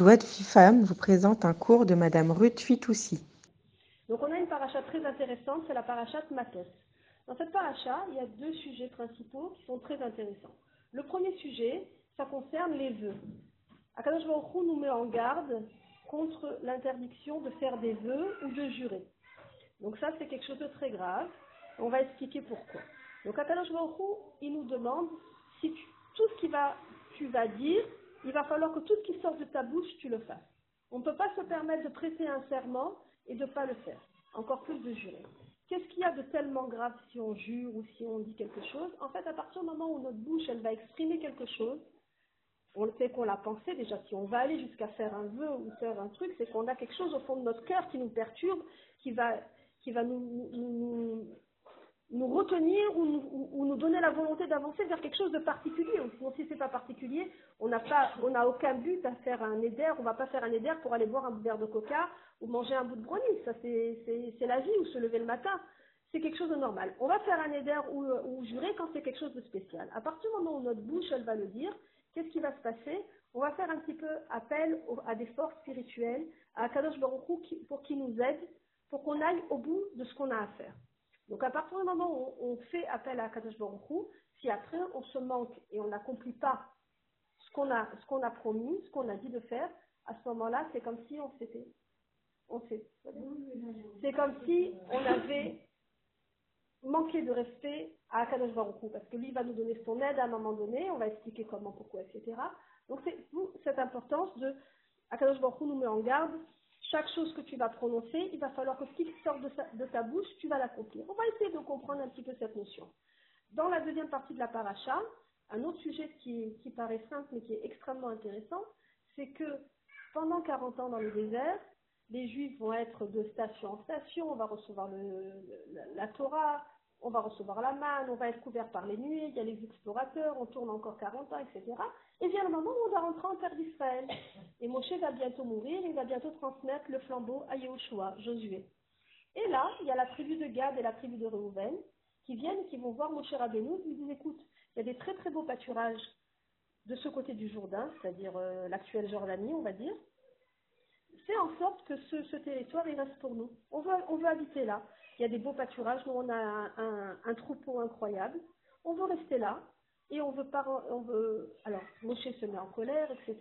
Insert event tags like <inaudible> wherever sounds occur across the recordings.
De Femme vous présente un cours de Madame Ruth Fitoussi. Donc on a une paracha très intéressante, c'est la paracha Mates. Dans cette paracha, il y a deux sujets principaux qui sont très intéressants. Le premier sujet, ça concerne les vœux. Akadosh Baruch nous met en garde contre l'interdiction de faire des vœux ou de jurer. Donc ça, c'est quelque chose de très grave. On va expliquer pourquoi. Donc Akadosh Baruch il nous demande si tout ce que va, tu vas dire, il va falloir que tout ce qui sort de ta bouche, tu le fasses. On ne peut pas se permettre de prêter un serment et de ne pas le faire. Encore plus de jurer. Qu'est-ce qu'il y a de tellement grave si on jure ou si on dit quelque chose? En fait, à partir du moment où notre bouche, elle va exprimer quelque chose, on le sait qu'on l'a pensé déjà. Si on va aller jusqu'à faire un vœu ou faire un truc, c'est qu'on a quelque chose au fond de notre cœur qui nous perturbe, qui va, qui va nous, nous, nous retenir ou nous, nous, donner la volonté d'avancer vers quelque chose de particulier. Ou sinon, si c'est pas particulier, on n'a aucun but à faire un éder. On va pas faire un éder pour aller boire un verre de coca ou manger un bout de brownie. Ça, c'est la vie ou se lever le matin. C'est quelque chose de normal. On va faire un éder ou, ou jurer quand c'est quelque chose de spécial. À partir du moment où notre bouche, elle va le dire, qu'est-ce qui va se passer? On va faire un petit peu appel à des forces spirituelles, à Kadosh Baruch pour qu'ils nous aident, pour qu'on aille au bout de ce qu'on a à faire. Donc à partir du moment où on fait appel à Kadosh Baruch si après on se manque et on n'accomplit pas ce qu'on a, promis, ce qu'on a dit de faire, à ce moment-là, c'est comme si on s'était, on c'est comme si on avait manqué de respect à Kadosh Baruch parce que lui va nous donner son aide à un moment donné, on va expliquer comment, pourquoi, etc. Donc c'est cette importance de Akadosh Baruch nous met en garde chaque chose que tu vas prononcer, il va falloir que ce qui sort de, ta bouche, tu vas l'accomplir. On va essayer de comprendre un petit peu cette notion. Dans la deuxième partie de la paracha, un autre sujet qui, paraît simple mais qui est extrêmement intéressant, c'est que pendant 40 ans dans le désert, les Juifs vont être de station en station, on va recevoir la Torah, on va recevoir la manne, on va être couvert par les nuées, il y a les explorateurs, on tourne encore 40 ans, etc. Et vient le moment où on doit rentrer en terre d'Israël. Et Moshe va bientôt mourir, il va bientôt transmettre le flambeau à Yahushua, Josué. Et là, il y a la tribu de Gad et la tribu de Reuven qui viennent qui vont voir Moshe Rabbeinu lui disent écoute, il y a des très très beaux pâturages de ce côté du Jourdain, c'est-à-dire euh, l'actuelle Jordanie, on va dire. Fais en sorte que ce, territoire il reste pour nous. On veut, on veut habiter là. Il y a des beaux pâturages, nous on a un, troupeau incroyable. On veut rester là et on veut pas, on veut, alors Moshe se met en colère, etc.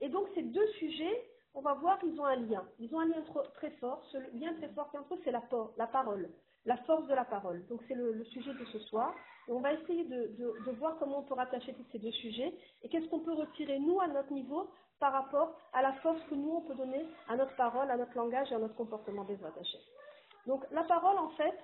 Et donc ces deux sujets, on va voir qu'ils ont un lien. Ils ont un lien très fort. Ce lien très fort entre eux, c'est la, la, parole, la force de la parole. Donc c'est le, sujet de ce soir. Et on va essayer de, de, voir comment on peut rattacher tous ces deux sujets et qu'est-ce qu'on peut retirer nous à notre niveau par rapport à la force que nous on peut donner à notre parole, à notre langage et à notre comportement des attachés. Donc la parole en fait,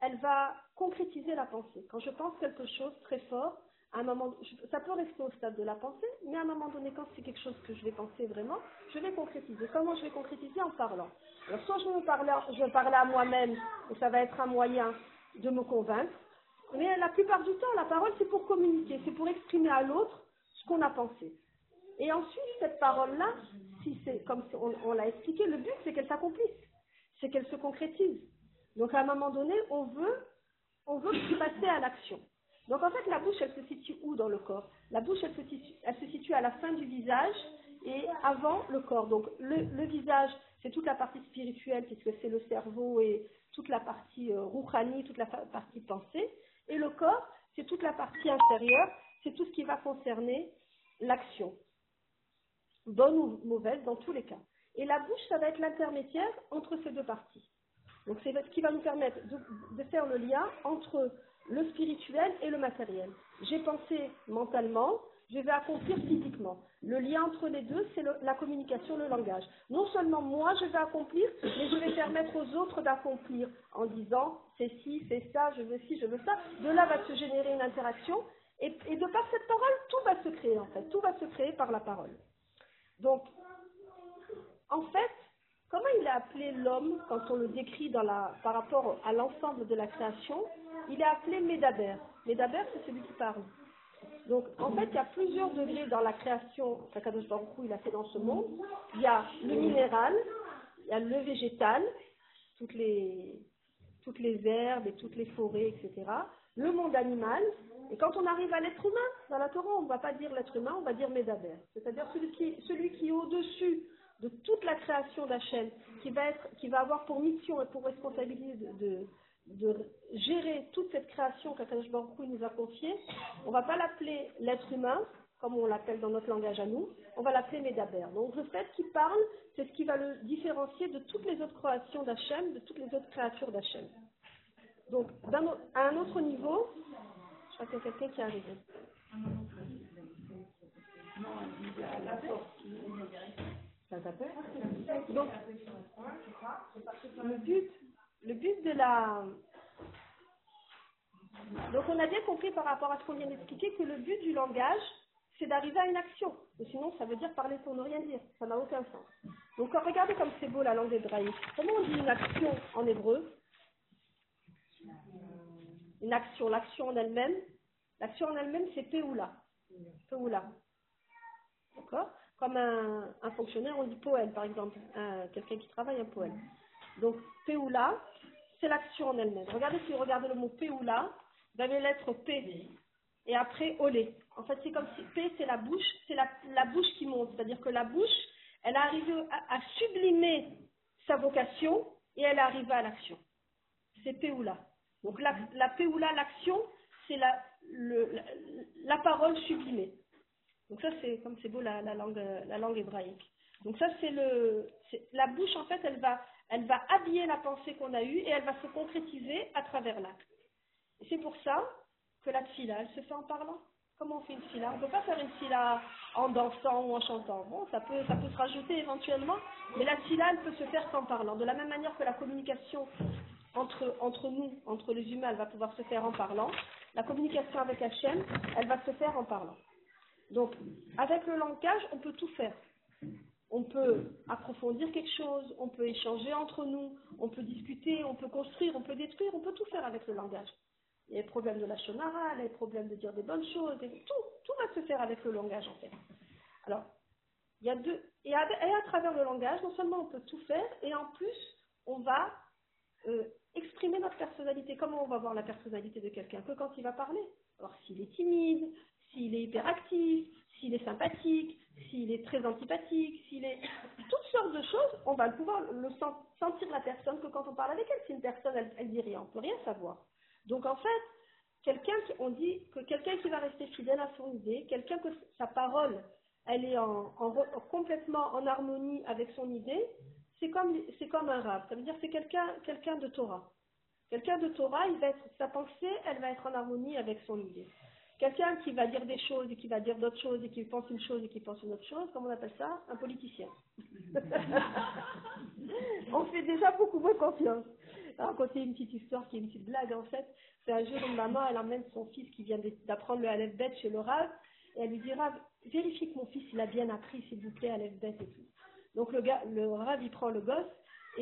elle va concrétiser la pensée. Quand je pense quelque chose très fort, à un moment, ça peut rester au stade de la pensée, mais à un moment donné, quand c'est quelque chose que je vais penser vraiment, je vais concrétiser. Comment je vais concrétiser En parlant. Alors, soit je vais parler, je vais parler à moi-même, et ça va être un moyen de me convaincre, mais la plupart du temps, la parole, c'est pour communiquer, c'est pour exprimer à l'autre ce qu'on a pensé. Et ensuite, cette parole-là, si c'est comme on l'a expliqué, le but, c'est qu'elle s'accomplisse, c'est qu'elle se concrétise. Donc à un moment donné, on veut, on veut passer à l'action. Donc en fait, la bouche, elle se situe où dans le corps? La bouche, elle se, situe, elle se situe à la fin du visage et avant le corps. Donc le, visage, c'est toute la partie spirituelle puisque c'est le cerveau et toute la partie euh, rouhani, toute la partie pensée. Et le corps, c'est toute la partie inférieure, c'est tout ce qui va concerner l'action. Bonne ou mauvaise dans tous les cas. Et la bouche, ça va être l'intermédiaire entre ces deux parties. Donc c'est ce qui va nous permettre de, faire le lien entre le spirituel et le matériel. J'ai pensé mentalement, je vais accomplir physiquement. Le lien entre les deux, c'est la communication, le langage. Non seulement moi, je vais accomplir, mais je vais permettre aux autres d'accomplir en disant c'est ci, c'est ça, je veux ci, je veux ça. De là va se générer une interaction. Et, et de par cette parole, tout va se créer en fait. Tout va se créer par la parole. Donc, en fait, Comment il a appelé l'homme quand on le décrit par rapport à l'ensemble de la création? Il est appelé Médaber. Médaber, c'est celui qui parle. Donc, en fait, il y a plusieurs degrés dans la création qu'Akadosh Baruch il a fait dans ce monde. Il y a le minéral, il y a le végétal, toutes les, toutes les herbes et toutes les forêts, etc. Le monde animal. Et quand on arrive à l'être humain, Dans la Torah, on ne va pas dire l'être humain, on va dire Médaber. C'est-à-dire celui qui, celui qui est au-dessus de toute la création d'Hachem, qui va, avoir pour mission et pour responsabilité de, gérer toute cette création qu'Akadosh Baruch nous a confiée, on ne va pas l'appeler l'être humain, comme on l'appelle dans notre langage à nous, on va l'appeler Médaber. Donc le fait qu'il parle, c'est ce qui va le différencier de toutes les autres créations d'Hachem, de toutes les autres créatures d'Hachem. Donc, à un autre niveau, je crois qu'il y a quelqu'un qui est arrivé. Donc, le but, le but de la... Donc on a bien compris par rapport à ce qu'on vient d'expliquer que le but du langage, c'est d'arriver à une action. sinon, ça veut dire parler pour ne rien dire. Ça n'a aucun sens. Donc regardez comme c'est beau la langue hébraïque. Comment on dit une action en hébreu? Une action, l'action en elle-même. L'action en elle-même, c'est Peoula. Peoula. D'accord? Comme un, fonctionnaire, on dit poème, par exemple. Quelqu'un qui travaille, un poème. Donc, Peoula, c'est l'action en elle-même. Regardez, si vous regardez le mot Peoula, vous avez lettre P et après Olé. En fait, c'est comme si P, c'est la bouche, c'est la, bouche qui monte. C'est-à-dire que la bouche, elle arrive à, à, sublimer sa vocation et elle arrive à l'action. C'est Peoula. Donc, la, la Peoula, l'action, c'est la, la, parole sublimée. Donc ça, c'est comme c'est beau la, langue, la langue hébraïque. Donc ça, c'est le, la bouche en fait, elle va, habiller la pensée qu'on a eue et elle va se concrétiser à travers l'acte. Et c'est pour ça que la fila, elle se fait en parlant. Comment on fait une fila On ne peut pas faire une fila en dansant ou en chantant. Bon, ça peut, se rajouter éventuellement, mais la fila, elle peut se faire qu'en parlant. De la même manière que la communication entre, entre nous, entre les humains, elle va pouvoir se faire en parlant. La communication avec Hachem, elle va se faire en parlant. Donc, avec le langage, on peut tout faire. On peut approfondir quelque chose, on peut échanger entre nous, on peut discuter, on peut construire, on peut détruire, on peut tout faire avec le langage. Il y a les problèmes de la shonara, les problèmes de dire des bonnes choses, tout, tout va se faire avec le langage en fait. Alors, il y a deux, et à, travers le langage, non seulement on peut tout faire, et en plus, on va euh, exprimer notre personnalité. Comment on va voir la personnalité de quelqu'un? Que quand il va parler. Alors s'il est timide, s'il est hyperactif, s'il est sympathique, s'il est très antipathique, s'il est... <coughs> Toutes sortes de choses, on va pouvoir le sentir la personne que quand on parle avec elle. Si une personne, elle, elle dit rien, on ne peut rien savoir. Donc en fait, quelqu'un on dit que quelqu'un qui va rester fidèle à son idée, quelqu'un que sa parole, elle est en, complètement en harmonie avec son idée, c'est comme, c'est comme un rab. Ça veut dire c'est quelqu'un, quelqu'un de Torah. Quelqu'un de Torah, il va être, sa pensée, elle va être en harmonie avec son idée. Quelqu'un qui va dire des choses et qui va dire d'autres choses et qui pense une chose et qui pense une autre chose, comment on appelle ça? Un politicien. <laughs> on fait déjà beaucoup moins confiance. Je raconter une petite histoire qui est une petite blague en fait. C'est un jour une maman, elle emmène son fils qui vient d'apprendre le Aleph Bet chez le Rav et elle lui dit Rav, vérifie que mon fils il a bien appris s'il vous plaît Aleph Bet et tout. Donc le, gars, le Rav il prend le gosse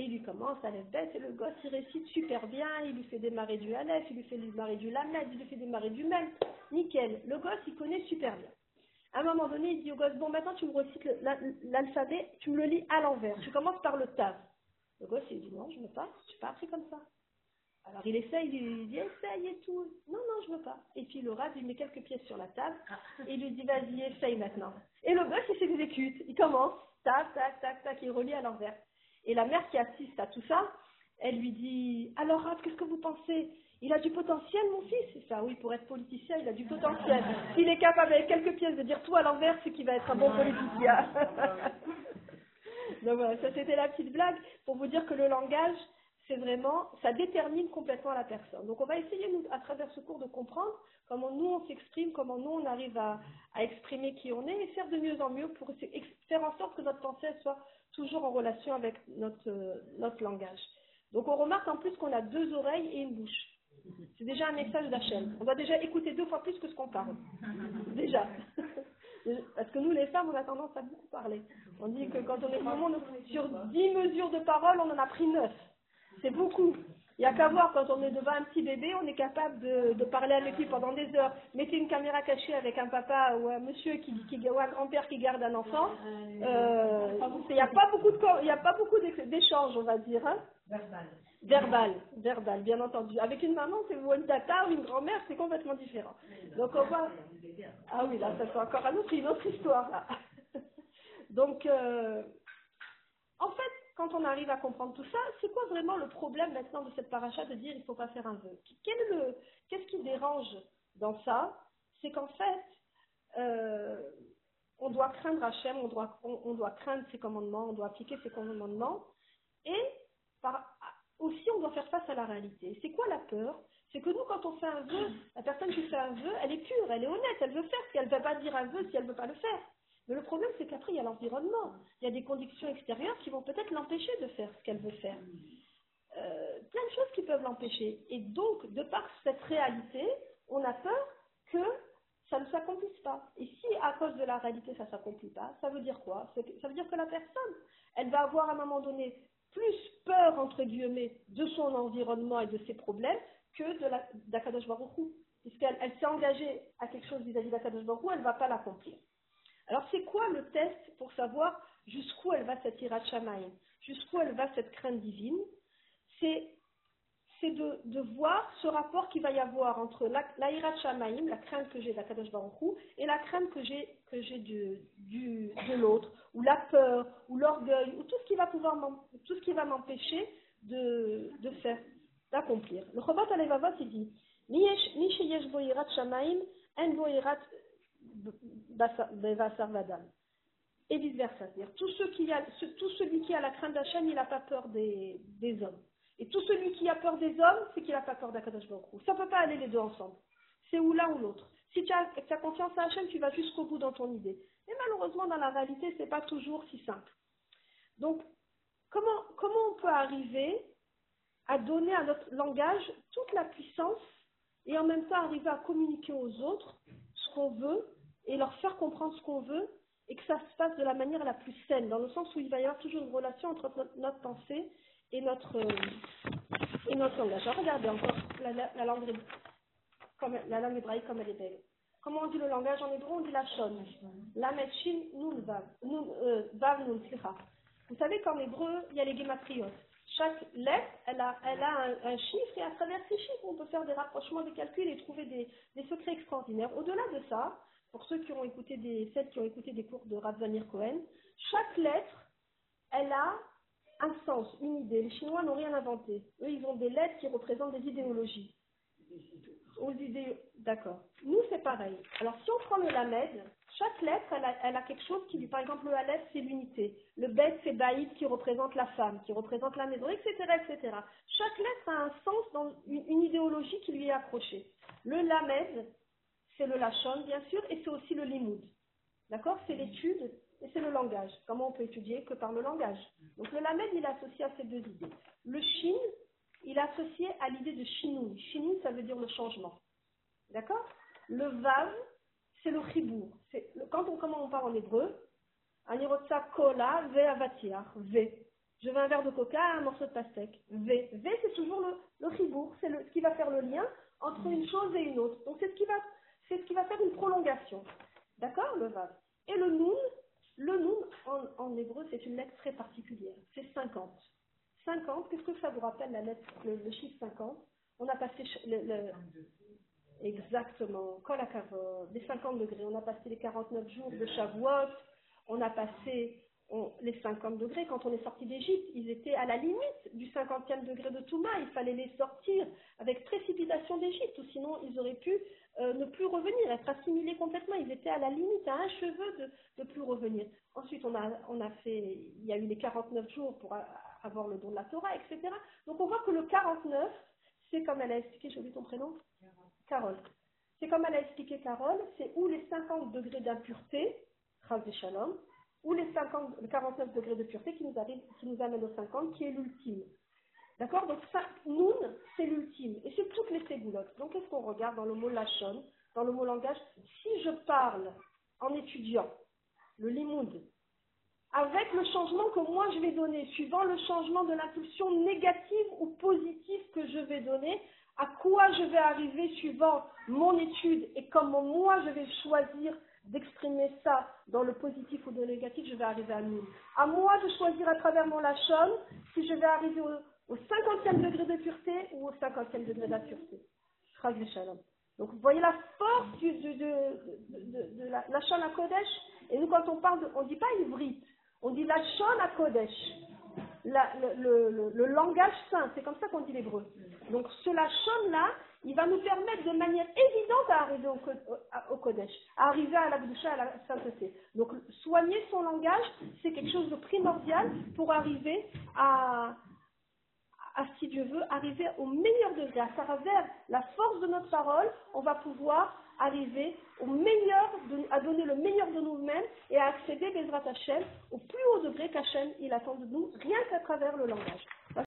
et il lui commence à bête et le gosse il récite super bien, il lui fait démarrer du Aleph, il lui fait démarrer du Lamed, il lui fait démarrer du Mel. Nickel. Le gosse il connaît super bien. À un moment donné, il dit au gosse, bon maintenant tu me recites l'alphabet, tu me le lis à l'envers. Tu commences par le tav. Le gosse il dit non, je ne veux pas, je n'ai pas appris comme ça. Alors il essaye, il dit essaye et tout. Non, non, je ne veux pas. Et puis le Rav, il met quelques pièces sur la table et il lui dit vas-y, essaye maintenant. Et le gosse, il s'exécute. Il commence, tac, tac, tac, tac, il relit à l'envers. Et la mère qui assiste à tout ça, elle lui dit Alors, Rav, qu'est-ce que vous pensez? Il a du potentiel, mon fils? Et ça, oui, pour être politicien, il a du potentiel. S'il est capable, avec quelques pièces, de dire tout à l'envers, c'est qu'il va être un bon politicien. <laughs> Donc voilà, ça c'était la petite blague pour vous dire que le langage, c'est vraiment, ça détermine complètement la personne. Donc on va essayer, nous, à travers ce cours, de comprendre comment nous on s'exprime, comment nous on arrive à, exprimer qui on est et faire de mieux en mieux pour faire en sorte que notre pensée soit toujours en relation avec notre, langage. Donc on remarque en plus qu'on a deux oreilles et une bouche. C'est déjà un message d'Hachem. On va déjà écouter deux fois plus que ce qu'on parle. Déjà. <laughs> Parce que nous, les femmes, on a tendance à beaucoup parler. On dit que quand on est maman, sur dix mesures de parole, on en a pris neuf. C'est beaucoup. Il n'y a qu'à voir, quand on est devant un petit bébé, on est capable de, de parler avec lui pendant des heures. Mettez une caméra cachée avec un papa ou un monsieur qui, qui ou un grand-père qui garde un enfant. Euh, Il n'y a pas beaucoup de, il y a pas beaucoup d'échanges, on va dire. Hein. Verbal. Verbal, verbal, bien entendu. Avec une maman, c'est ou une tata ou une grand-mère, c'est complètement différent. Donc on va. Ah oui, là, ça c'est encore un autre, une autre histoire là. <laughs> Donc, euh, en fait, quand on arrive à comprendre tout ça, c'est quoi vraiment le problème maintenant de cette paracha de dire il ne faut pas faire un vœu? Qu'est-ce qui dérange dans ça? C'est qu'en fait, euh, on doit craindre Hachem, on doit, craindre ses commandements, on doit appliquer ses commandements, et aussi on doit faire face à la réalité. C'est quoi la peur? C'est que nous, quand on fait un vœu, la personne qui fait un vœu, elle est pure, elle est honnête, elle veut faire, si elle ne veut pas dire un vœu, si elle ne veut pas le faire. Mais le problème, c'est qu'après, il y a l'environnement. Il y a des conditions extérieures qui vont peut-être l'empêcher de faire ce qu'elle veut faire. Euh, plein de choses qui peuvent l'empêcher. Et donc, de par cette réalité, on a peur que ça ne s'accomplisse pas. Et si à cause de la réalité, ça ne s'accomplit pas, ça veut dire quoi? Ça veut dire que la personne, elle va avoir à un moment donné plus peur, entre guillemets, de son environnement et de ses problèmes que de d'Akadosh Baruch Puisqu'elle elle, s'est engagée à quelque chose vis-à-vis d'Akadosh Baruch elle ne va pas l'accomplir. Alors c'est quoi le test pour savoir jusqu'où elle va cette irat jusqu'où elle va cette crainte divine? C'est c'est de, de, voir ce rapport qu'il va y avoir entre la, la la crainte que j'ai d'Akadosh Baruch et la crainte que j'ai du, de l'autre, ou la peur, ou l'orgueil, ou tout ce qui va pouvoir tout ce qui va m'empêcher de, de faire, d'accomplir. Le Chovat Alevavot, il dit, shamaim, irat et vice-versa. C'est-à-dire, tout, qui a, tout celui qui a la crainte d'Hachem, il n'a pas peur des, hommes. Et tout celui qui a peur des hommes, c'est qu'il n'a pas peur d'Akadosh Baruch Ça ne peut pas aller les deux ensemble. C'est ou l'un ou l'autre. Si tu as, tu as, confiance à Hachem, tu vas jusqu'au bout dans ton idée. Mais malheureusement, dans la réalité, ce n'est pas toujours si simple. Donc, comment, comment on peut arriver à donner à notre langage toute la puissance et en même temps arriver à communiquer aux autres ce qu'on veut et leur faire comprendre ce qu'on veut et que ça se passe de la manière la plus saine, dans le sens où il va y avoir toujours une relation entre notre, pensée et notre, euh, et notre langage. regardez encore la, la, langue, hébraïque comme elle est belle. Comment on dit le langage en hébreu? On dit la shon. La metchin nun vav. Euh, nun, Vous savez qu'en hébreu, il y a les gématriotes. Chaque lettre, elle a, elle a un, chiffre et à travers ces chiffres, on peut faire des rapprochements, des calculs et trouver des, des secrets extraordinaires. Au-delà de ça, pour ceux qui ont écouté des, celles qui ont écouté des cours de Rav Cohen, chaque lettre, elle a un sens, une idée. Les Chinois n'ont rien inventé. Eux, ils ont des lettres qui représentent des idéologies. Aux idées, d'accord. Nous, c'est pareil. Alors, si on prend le lamed, chaque lettre, elle a, quelque chose qui lui, par exemple, le alef, c'est l'unité. Le bet, c'est baïd, qui représente la femme, qui représente la maison, etc., etc. Chaque lettre a un sens dans une, une idéologie qui lui est accrochée. Le lamed, c'est le lachon, bien sûr, et c'est aussi le limoud. D'accord? C'est l'étude et c'est le langage. Comment on peut étudier que par le langage? Donc le lamed, il est associé à ces deux idées. Le shin, il est associé à l'idée de chinou. Chinou, ça veut dire le changement. D'accord? Le vav, c'est le chibour. Quand on, comment on parle en hébreu? Anirotsa kola ve avatir. V. Je veux un verre de coca, un morceau de pastèque. V. V, c'est toujours le, le chibour. C'est ce qui va faire le lien entre une chose et une autre. Donc c'est ce qui va c'est ce qui va faire une prolongation. D'accord, le vav. Et le noun, le noun, en, hébreu, c'est une lettre très particulière. C'est 50. 50, qu'est-ce que ça vous rappelle le, chiffre 50 On a passé le, exactement, les 50 degrés. On a passé les 49 jours de Shavuot. On a passé les 50 degrés, quand on est sorti d'Égypte, ils étaient à la limite du 50e degré de Touma. Il fallait les sortir avec précipitation d'Égypte, ou sinon ils auraient pu euh, ne plus revenir, être assimilés complètement. Ils étaient à la limite, à un cheveu de ne plus revenir. Ensuite, on a, on a fait, il y a eu les 49 jours pour avoir le don de la Torah, etc. Donc on voit que le 49, c'est comme elle a expliqué, j'ai oublié ton prénom Carole. C'est comme elle a expliqué Carole, c'est où les 50 degrés d'impureté, ou les 50, 49 degrés de pureté qui nous, arrive, qui nous amène au 50, qui est l'ultime. D'accord? Donc, ça, c'est l'ultime. Et c'est toutes les ségoulottes. Donc, qu'est-ce qu'on regarde dans le mot lachon, dans le mot langage? Si je parle en étudiant le limoud, avec le changement que moi je vais donner, suivant le changement de l'impulsion négative ou positive que je vais donner, à quoi je vais arriver suivant mon étude et comment moi je vais choisir d'exprimer ça dans le positif ou dans le négatif, je vais arriver à nous. À moi de choisir à travers mon lachon si je vais arriver au, 50e degré de pureté ou au 50e degré d'impureté. Donc vous voyez la force de, de, la lachon à Kodesh. Et nous quand on parle, on ne dit pas hybride, on dit lachon à Kodesh le, langage saint, c'est comme ça qu'on dit l'hébreu. Donc ce lachon-là, il va nous permettre de manière évidente à arriver au, Kodesh, à arriver à la à la sainteté. Donc soigner son langage, c'est quelque chose de primordial pour arriver à, à, si Dieu veut, arriver au meilleur degré. À travers la force de notre parole, on va pouvoir arriver au meilleur, à donner le meilleur de nous-mêmes et à accéder, Bezrat Hashem, au plus haut degré qu'Hachem il attend de nous, rien qu'à travers le langage.